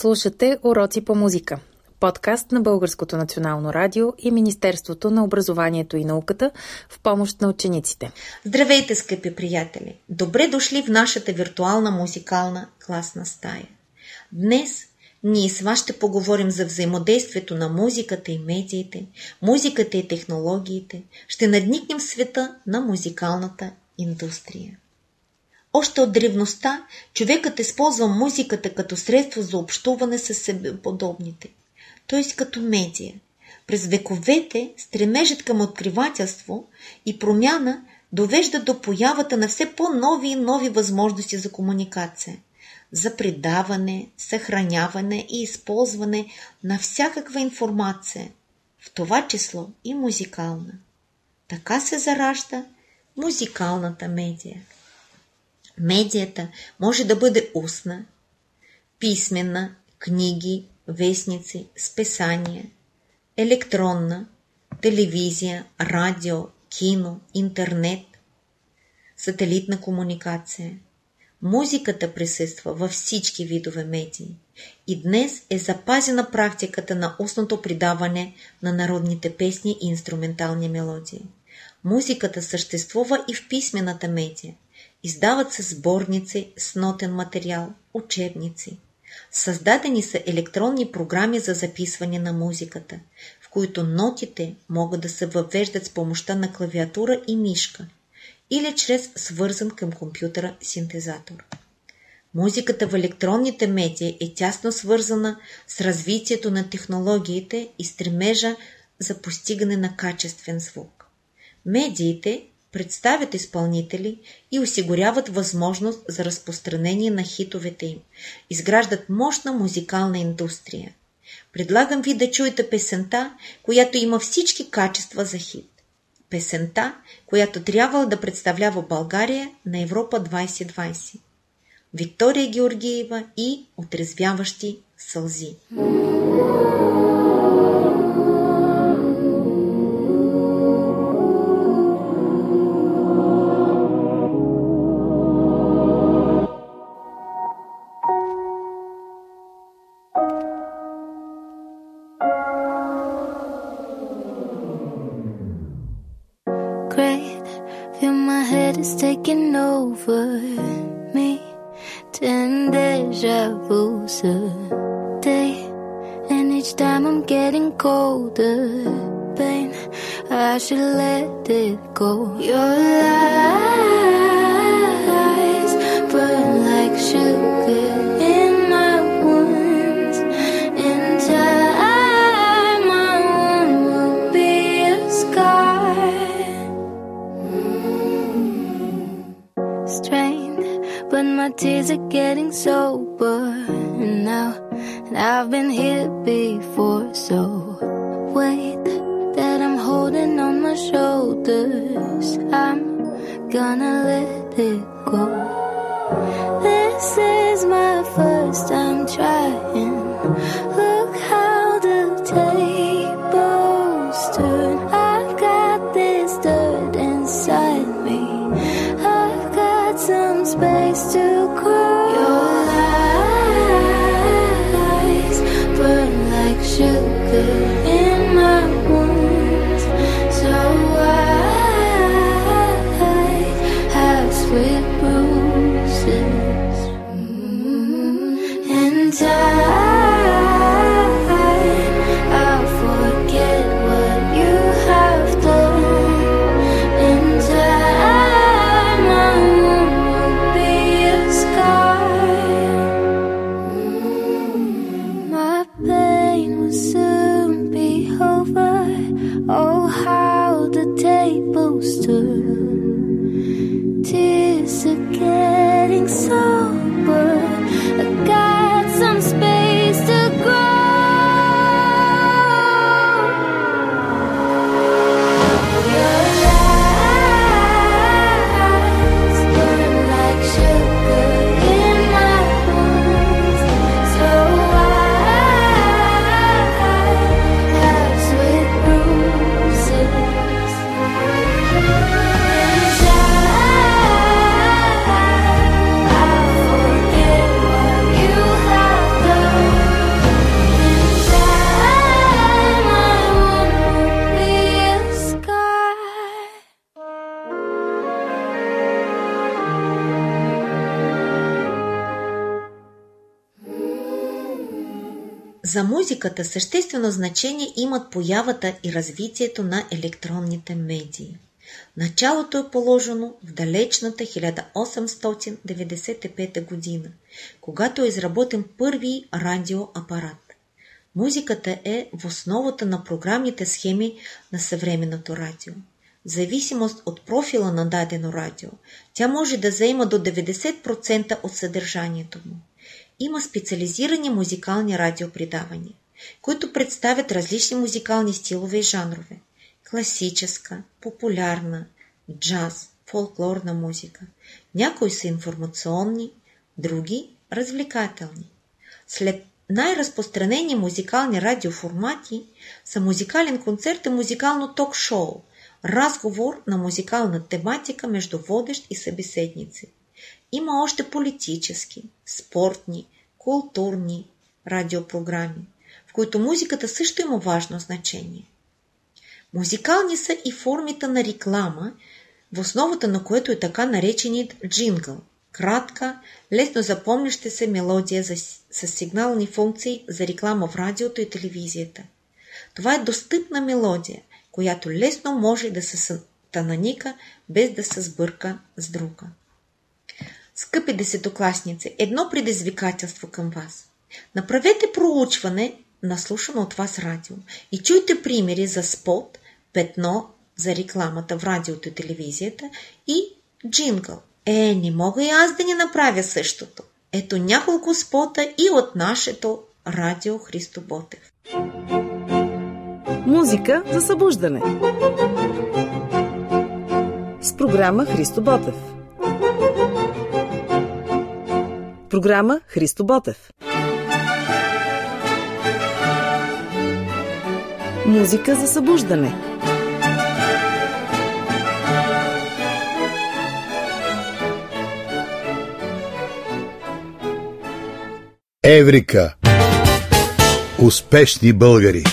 Слушате Уроци по музика. Подкаст на Българското национално радио и Министерството на образованието и науката в помощ на учениците. Здравейте, скъпи приятели! Добре дошли в нашата виртуална музикална класна стая. Днес ние с вас ще поговорим за взаимодействието на музиката и медиите, музиката и технологиите. Ще надникнем в света на музикалната индустрия. Още от древността човекът използва музиката като средство за общуване с себе подобните, т.е. като медия. През вековете стремежът към откривателство и промяна довежда до появата на все по-нови и нови възможности за комуникация, за предаване, съхраняване и използване на всякаква информация, в това число и музикална. Така се заражда музикалната медия. Медията може да бъде устна, писмена, книги, вестници, списания, електронна, телевизия, радио, кино, интернет, сателитна комуникация. Музиката присъства във всички видове медии и днес е запазена практиката на устното придаване на народните песни и инструментални мелодии. Музиката съществува и в писмената медия – Издават се сборници с нотен материал, учебници. Създадени са електронни програми за записване на музиката, в които нотите могат да се въвеждат с помощта на клавиатура и мишка или чрез свързан към компютъра синтезатор. Музиката в електронните медии е тясно свързана с развитието на технологиите и стремежа за постигане на качествен звук. Медиите представят изпълнители и осигуряват възможност за разпространение на хитовете им, изграждат мощна музикална индустрия. Предлагам ви да чуете песента, която има всички качества за хит. Песента, която трябва да представлява България на Европа 2020. Виктория Георгиева и Отрезвяващи сълзи. tears time, За музиката съществено значение имат появата и развитието на електронните медии. Началото е положено в далечната 1895 година, когато е изработен първи радиоапарат. Музиката е в основата на програмните схеми на съвременното радио. В зависимост от профила на дадено радио, тя може да заема до 90% от съдържанието му. Има специализирани музикални радиопредавания, които представят различни музикални стилове и жанрове – класическа, популярна, джаз, фолклорна музика. Някои са информационни, други – развлекателни. След най-разпространени музикални радиоформати са музикален концерт и музикално ток-шоу, разговор на музикална тематика между водещ и събеседници. Има още политически, спортни, културни радиопрограми, в които музиката също има важно значение. Музикални са и формите на реклама, в основата на което е така нареченият джингъл – кратка, лесно запомняща се мелодия за, с сигнални функции за реклама в радиото и телевизията. Това е достъпна мелодия, която лесно може да се сътананика, без да се сбърка с друга. Скъпи десетокласници, едно предизвикателство към вас. Направете проучване на слушано от вас радио и чуйте примери за спот, петно за рекламата в радиото и телевизията и джингъл. Е, не мога и аз да не направя същото. Ето няколко спота и от нашето радио Христо Ботев. Музика за събуждане с програма Христо Ботев. Програма Христо Ботев. Музика за събуждане. Еврика. Успешни българи.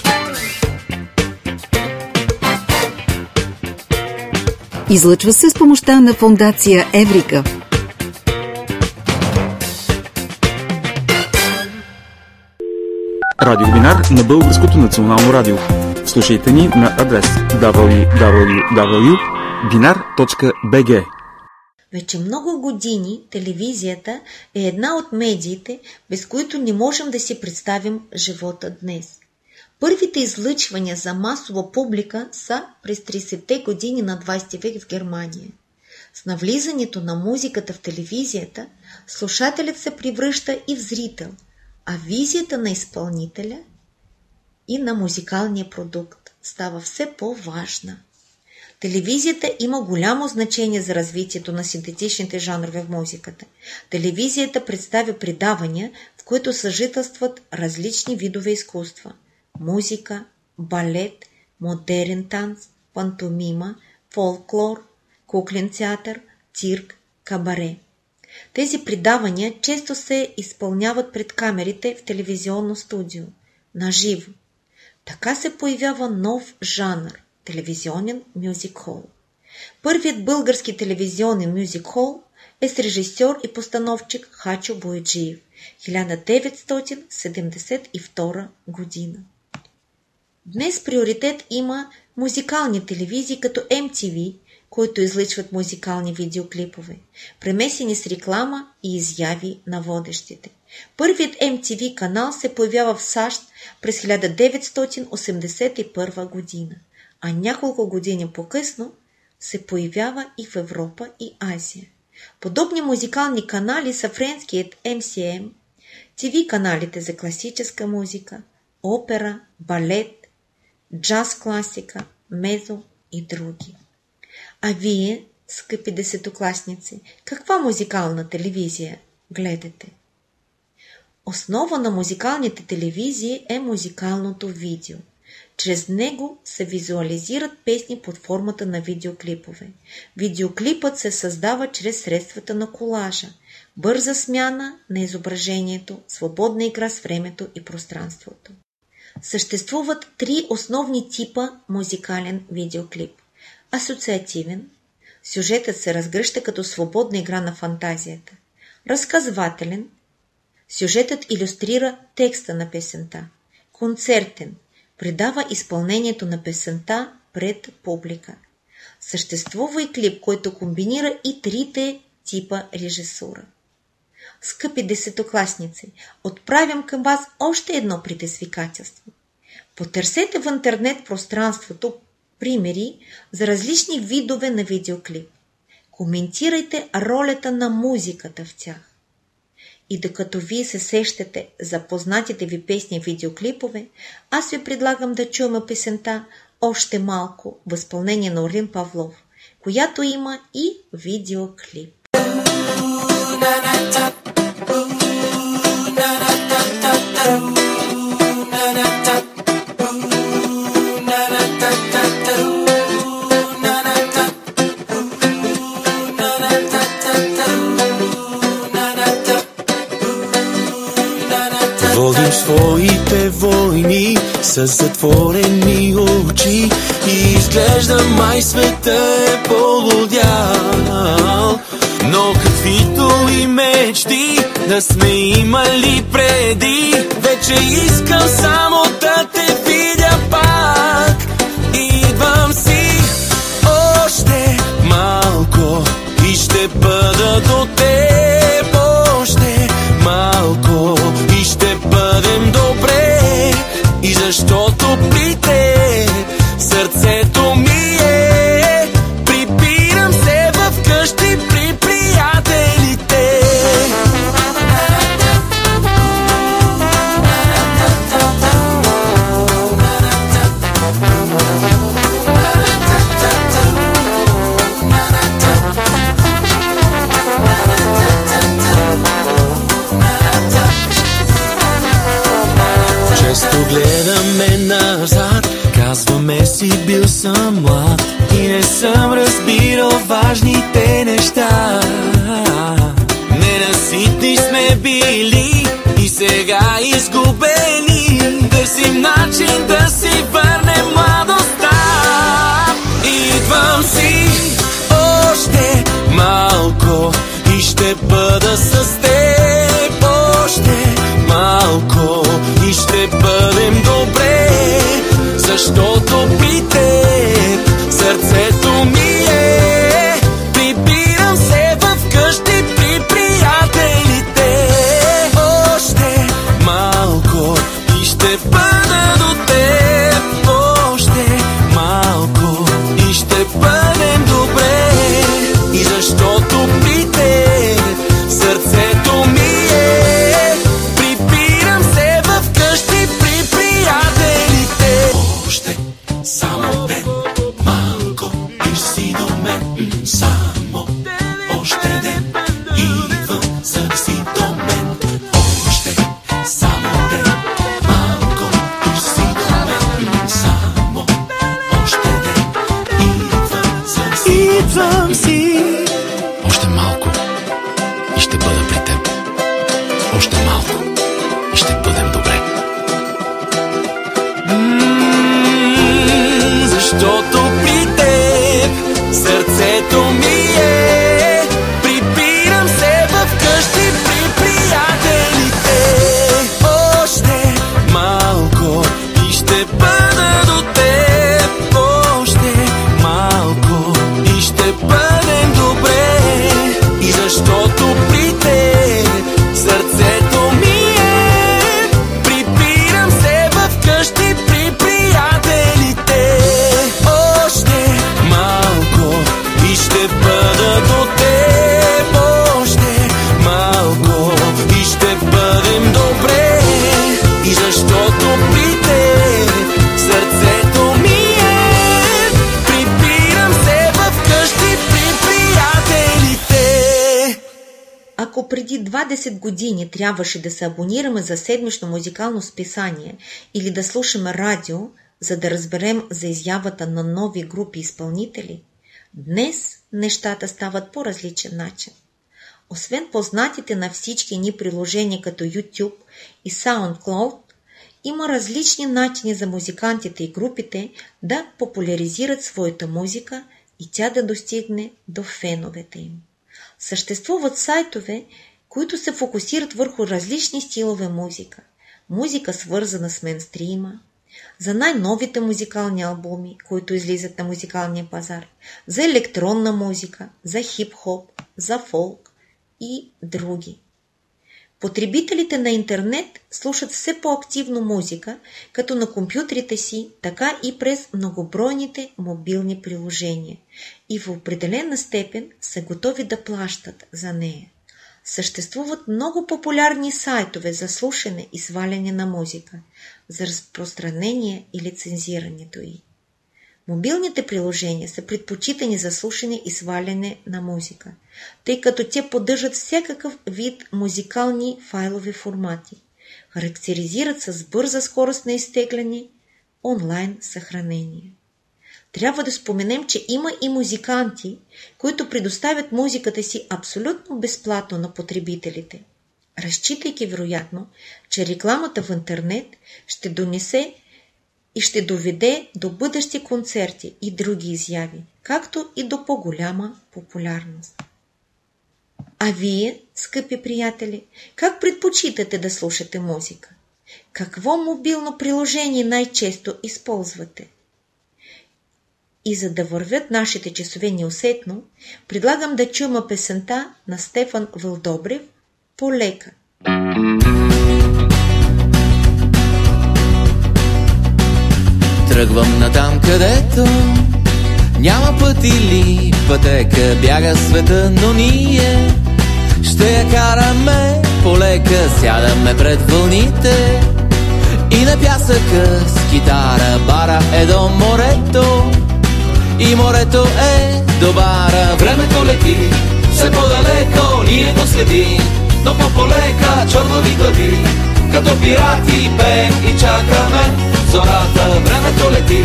Излъчва се с помощта на фондация Еврика – Радиовинар на Българското национално радио. Слушайте ни на адрес www.binar.bg Вече много години телевизията е една от медиите, без които не можем да си представим живота днес. Първите излъчвания за масова публика са през 30-те години на 20 век в Германия. С навлизането на музиката в телевизията, слушателят се превръща и в зрител – а визията на изпълнителя и на музикалния продукт става все по-важна. Телевизията има голямо значение за развитието на синтетичните жанрове в музиката. Телевизията представя предавания, в които съжителстват различни видове изкуства – музика, балет, модерен танц, пантомима, фолклор, куклен театър, цирк, кабаре. Тези предавания често се изпълняват пред камерите в телевизионно студио, наживо. Така се появява нов жанр – телевизионен мюзик хол. Първият български телевизионен мюзик хол е с режисьор и постановчик Хачо Бояджиев 1972 година. Днес приоритет има музикални телевизии като MTV, които излъчват музикални видеоклипове, премесени с реклама и изяви на водещите. Първият MTV канал се появява в САЩ през 1981 година, а няколко години по-късно се появява и в Европа и Азия. Подобни музикални канали са френският MCM, TV каналите за класическа музика, опера, балет, джаз класика, мезо и други. А вие, скъпи десетокласници, каква музикална телевизия гледате? Основа на музикалните телевизии е музикалното видео. Чрез него се визуализират песни под формата на видеоклипове. Видеоклипът се създава чрез средствата на колажа, бърза смяна на изображението, свободна игра с времето и пространството. Съществуват три основни типа музикален видеоклип асоциативен, сюжетът се разгръща като свободна игра на фантазията. Разказвателен, сюжетът иллюстрира текста на песента. концертен, предава изпълнението на песента пред публика. Съществува и клип, който комбинира и трите типа режисура. Скъпи десетокласници, отправям към вас още едно предизвикателство. Потърсете в интернет пространството примери за различни видове на видеоклип. Коментирайте ролята на музиката в тях. И докато вие се сещате за познатите ви песни и видеоклипове, аз ви предлагам да чуем песента още малко в изпълнение на Орлин Павлов, която има и видеоклип. Водим своите войни с затворени очи и изглежда май света е полудял. Но каквито и мечти да сме имали преди, вече искам само да те видя пак. Идвам си още малко и ще бъда до теб още малко и защото 人と10 години трябваше да се абонираме за седмично музикално списание или да слушаме радио, за да разберем за изявата на нови групи изпълнители, днес нещата стават по различен начин. Освен познатите на всички ни приложения като YouTube и SoundCloud, има различни начини за музикантите и групите да популяризират своята музика и тя да достигне до феновете им. Съществуват сайтове, които се фокусират върху различни стилове музика. музика свързана с мейнстрима, за най-новите музикални албуми, които излизат на музикалния пазар, за електронна музика, за хип-хоп, за фолк и други. Потребителите на интернет слушат все по-активно музика, като на компютрите си, така и през многобройните мобилни приложения и в определена степен са готови да плащат за нея. Съществуват много популярни сайтове за слушане и сваляне на музика, за разпространение и лицензирането й. Мобилните приложения са предпочитани за слушане и сваляне на музика, тъй като те поддържат всякакъв вид музикални файлови формати. Характеризират с бърза скорост на изтегляне, онлайн съхранение. Трябва да споменем, че има и музиканти, които предоставят музиката си абсолютно безплатно на потребителите, разчитайки вероятно, че рекламата в интернет ще донесе и ще доведе до бъдещи концерти и други изяви, както и до по-голяма популярност. А вие, скъпи приятели, как предпочитате да слушате музика? Какво мобилно приложение най-често използвате? И за да вървят нашите часове неусетно, предлагам да чуем песента на Стефан Вълдобрев «Полека». Тръгвам на там, където няма път или пътека. Бяга света, но ние ще я караме. Полека Сядаме пред вълните и на пясъка с китара. Бара е до морето и морето е до бара Времето лети, все по-далеко ние го следи Но по-полека чернови глави Като пирати пеем и чакаме зората Времето лети,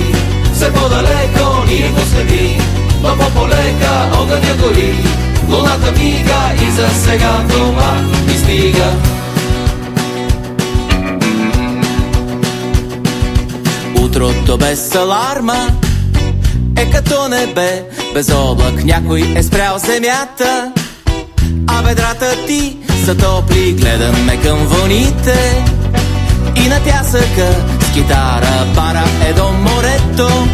все по-далеко ние го следи Но по-полека огъня гори Луната мига и за сега това ни стига Утрото без аларма е като небе. Без облак Някой е спрял земята. А ведрата ти са топли Гледаме към вълните. И на пясъка с китара Пара е до морето.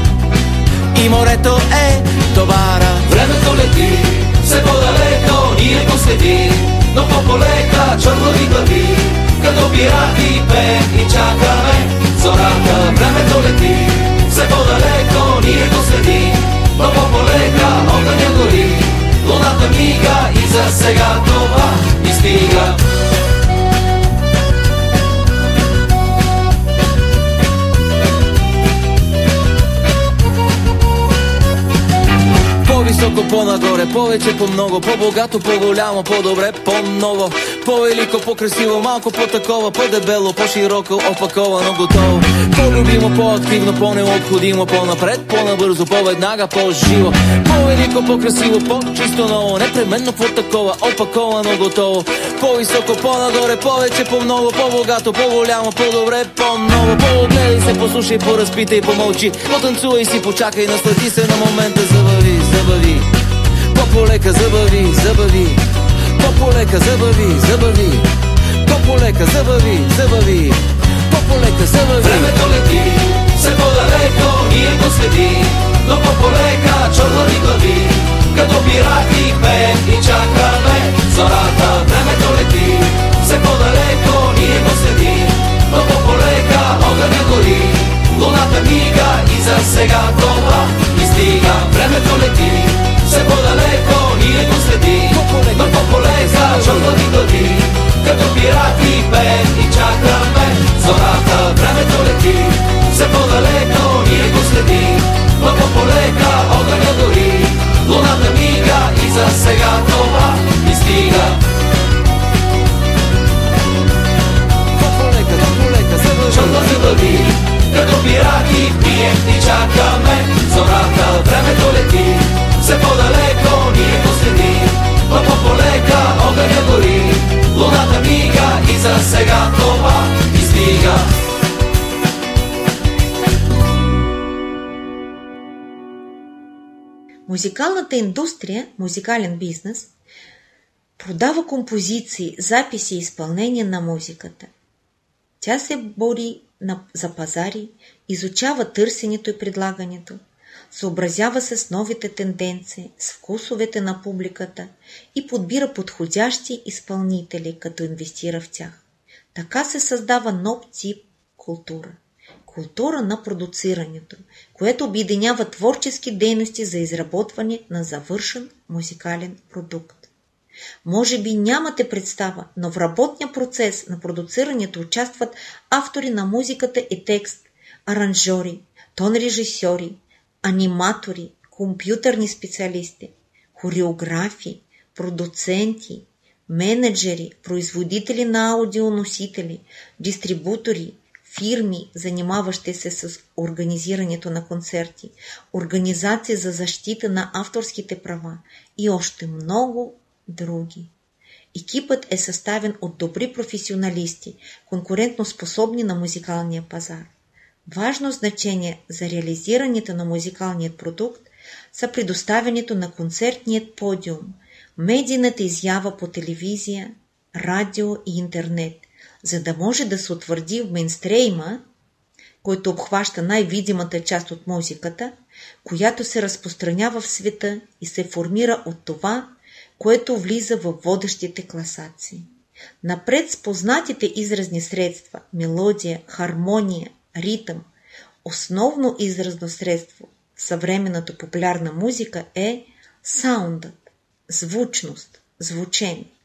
И морето е до бара Времето лети все по-далеко Ние го следи Но по-полека чернови глави Като пирати пеем и чакаме. Зората времето лети все по-далеко ние го следи, но по-полека огъня гори, луната мига и за сега това ни стига. По-високо, по-нагоре, повече, по-много, по-богато, по-голямо, по-добре, по-ново, по-велико, по-красиво, малко по-такова, по-дебело, по-широко, опаковано, готово. По-любимо, по-активно, по-необходимо, по-напред, по-набързо, по-веднага, по-живо. По-велико, по-красиво, по-чисто ново, непременно по-такова, опаковано, готово. По-високо, по-нагоре, повече, по-много, по-богато, по-голямо, по-добре, по-ново. По-огледай се, послушай, поразпитай, помълчи, потанцувай си, почакай, наслади се на момента, забави, забави. По-полека, забави, забави. По-полека, забави, забави. По-полека, забави, забави. По-полека, забави. Времето лети, все по-далеко ние го следи, но по-полека чернови глави, като пирати пеем и чакаме зората. Времето лети, все по-далеко ние го следи, но по-полека огъня гори, луната мига и за сега това ни стига. Времето лети, все по-далеко ние го следи, но по-полека чернови глави, като пирати пеем и чакаме зората. Времето лети, все по-далеко ние го следи, но по-полека огъня гори, луната мига и за сега това ни стига. По-полека, Музикалната индустрия, музикален бизнес, продава композиции, записи и изпълнение на музиката. Тя се бори на, за пазари, изучава търсенето и предлагането, съобразява се с новите тенденции, с вкусовете на публиката и подбира подходящи изпълнители, като инвестира в тях. Така се създава нов тип култура. Култура на продуцирането, което обединява творчески дейности за изработване на завършен музикален продукт. Може би нямате представа, но в работния процес на продуцирането участват автори на музиката и текст, аранжори, тон режисьори, аниматори, компютърни специалисти, хореографи, продуценти, менеджери, производители на аудионосители, дистрибутори, фирми, занимаващи се с организирането на концерти, организации за защита на авторските права и още много други. Екипът е съставен от добри професионалисти, конкурентно способни на музикалния пазар. Важно значение за реализирането на музикалният продукт са предоставянето на концертният подиум, медийната изява по телевизия, радио и интернет, за да може да се утвърди в мейнстрейма, който обхваща най-видимата част от музиката, която се разпространява в света и се формира от това, което влиза във водещите класации. Напред с познатите изразни средства – мелодия, хармония, ритъм, основно изразно средство в съвременната популярна музика е саундът, звучност, звучение.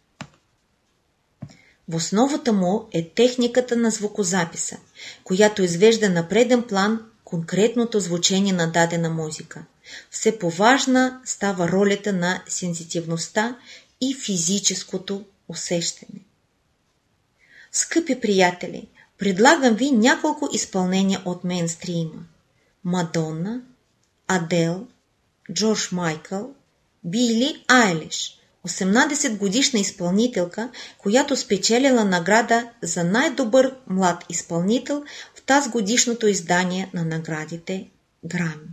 В основата му е техниката на звукозаписа, която извежда на преден план конкретното звучение на дадена музика. Все поважна става ролята на сензитивността и физическото усещане. Скъпи приятели, предлагам ви няколко изпълнения от мейнстрима. Мадонна, Адел, Джордж Майкъл, Били Айлиш, 18 годишна изпълнителка, която спечелила награда за най-добър млад изпълнител в тази годишното издание на наградите Грами.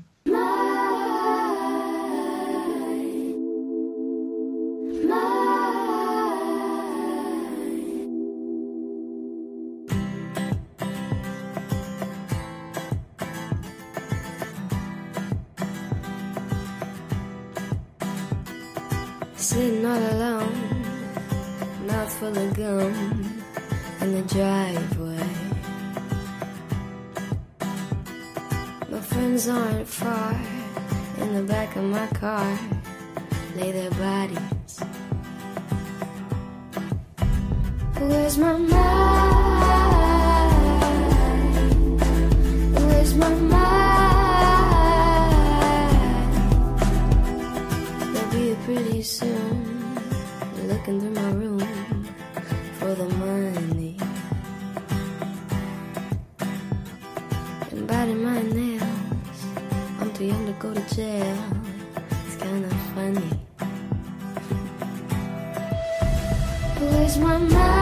Sitting all alone, mouth full of gum in the driveway. My friends aren't far in the back of my car, lay their bodies. Where's my mind? Where's my mind? Through my room for the money. And biting my nails. I'm too young to go to jail. It's kinda funny. Where's my mind?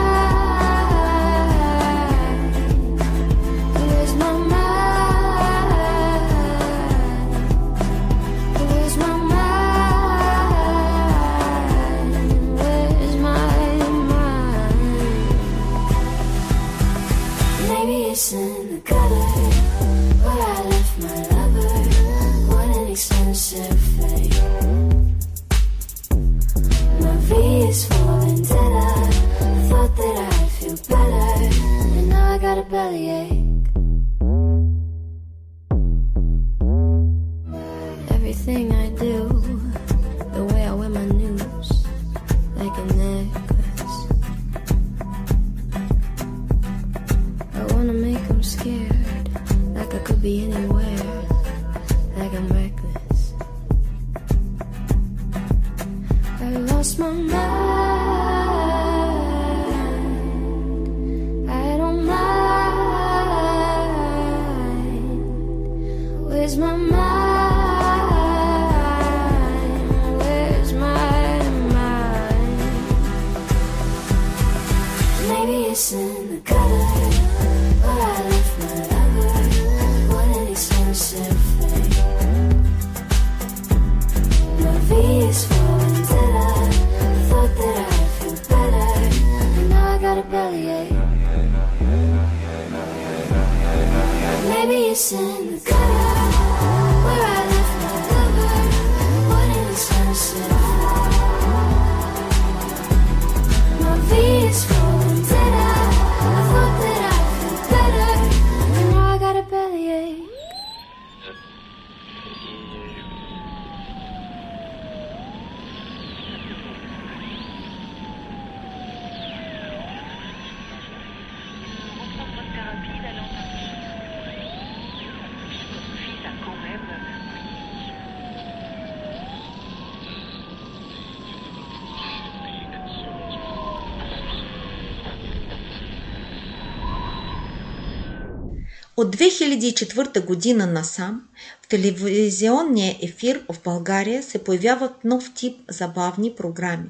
От 2004 година насам в телевизионния ефир в България се появяват нов тип забавни програми,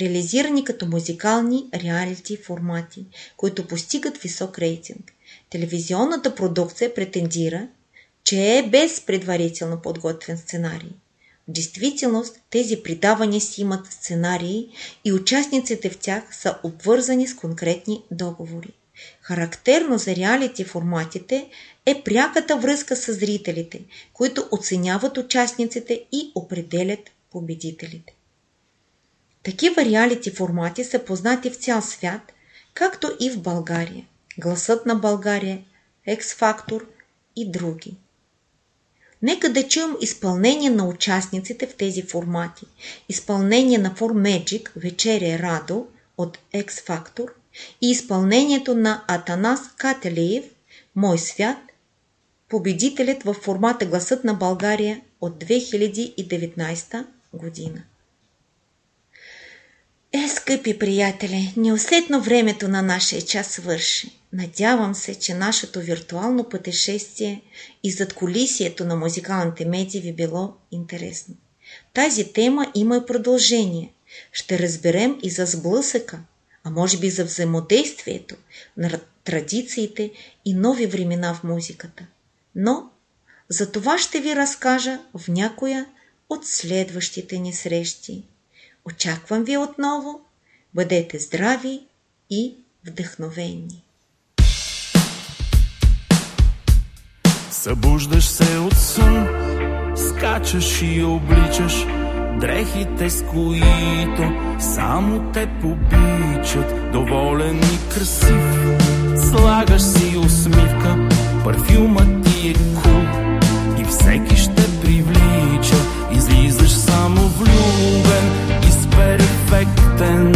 реализирани като музикални реалити формати, които постигат висок рейтинг. Телевизионната продукция претендира, че е без предварително подготвен сценарий. В действителност тези предавания си имат сценарии и участниците в тях са обвързани с конкретни договори. Характерно за реалити форматите е пряката връзка с зрителите, които оценяват участниците и определят победителите. Такива реалити формати са познати в цял свят, както и в България. Гласът на България, X-Factor и други. Нека да чуем изпълнение на участниците в тези формати. Изпълнение на Magic Вечеря Радо от X-Factor и изпълнението на Атанас Кателиев Мой свят, победителят в формата Гласът на България от 2019 година. Е, скъпи приятели, неусетно времето на нашия час свърши. Надявам се, че нашето виртуално пътешествие и зад колисието на музикалните медии ви било интересно. Тази тема има и продължение. Ще разберем и за сблъсъка, а може би за взаимодействието на традициите и нови времена в музиката. Но за това ще ви разкажа в някоя от следващите ни срещи. Очаквам ви отново. Бъдете здрави и вдъхновени. Събуждаш се от сън, скачаш и обличаш дрехите, с които само те побичат. Доволен и красив, слагаш си усмивка, парфюмът ти е кул и всеки ще привлича. Излизаш само влюбен и с перфектен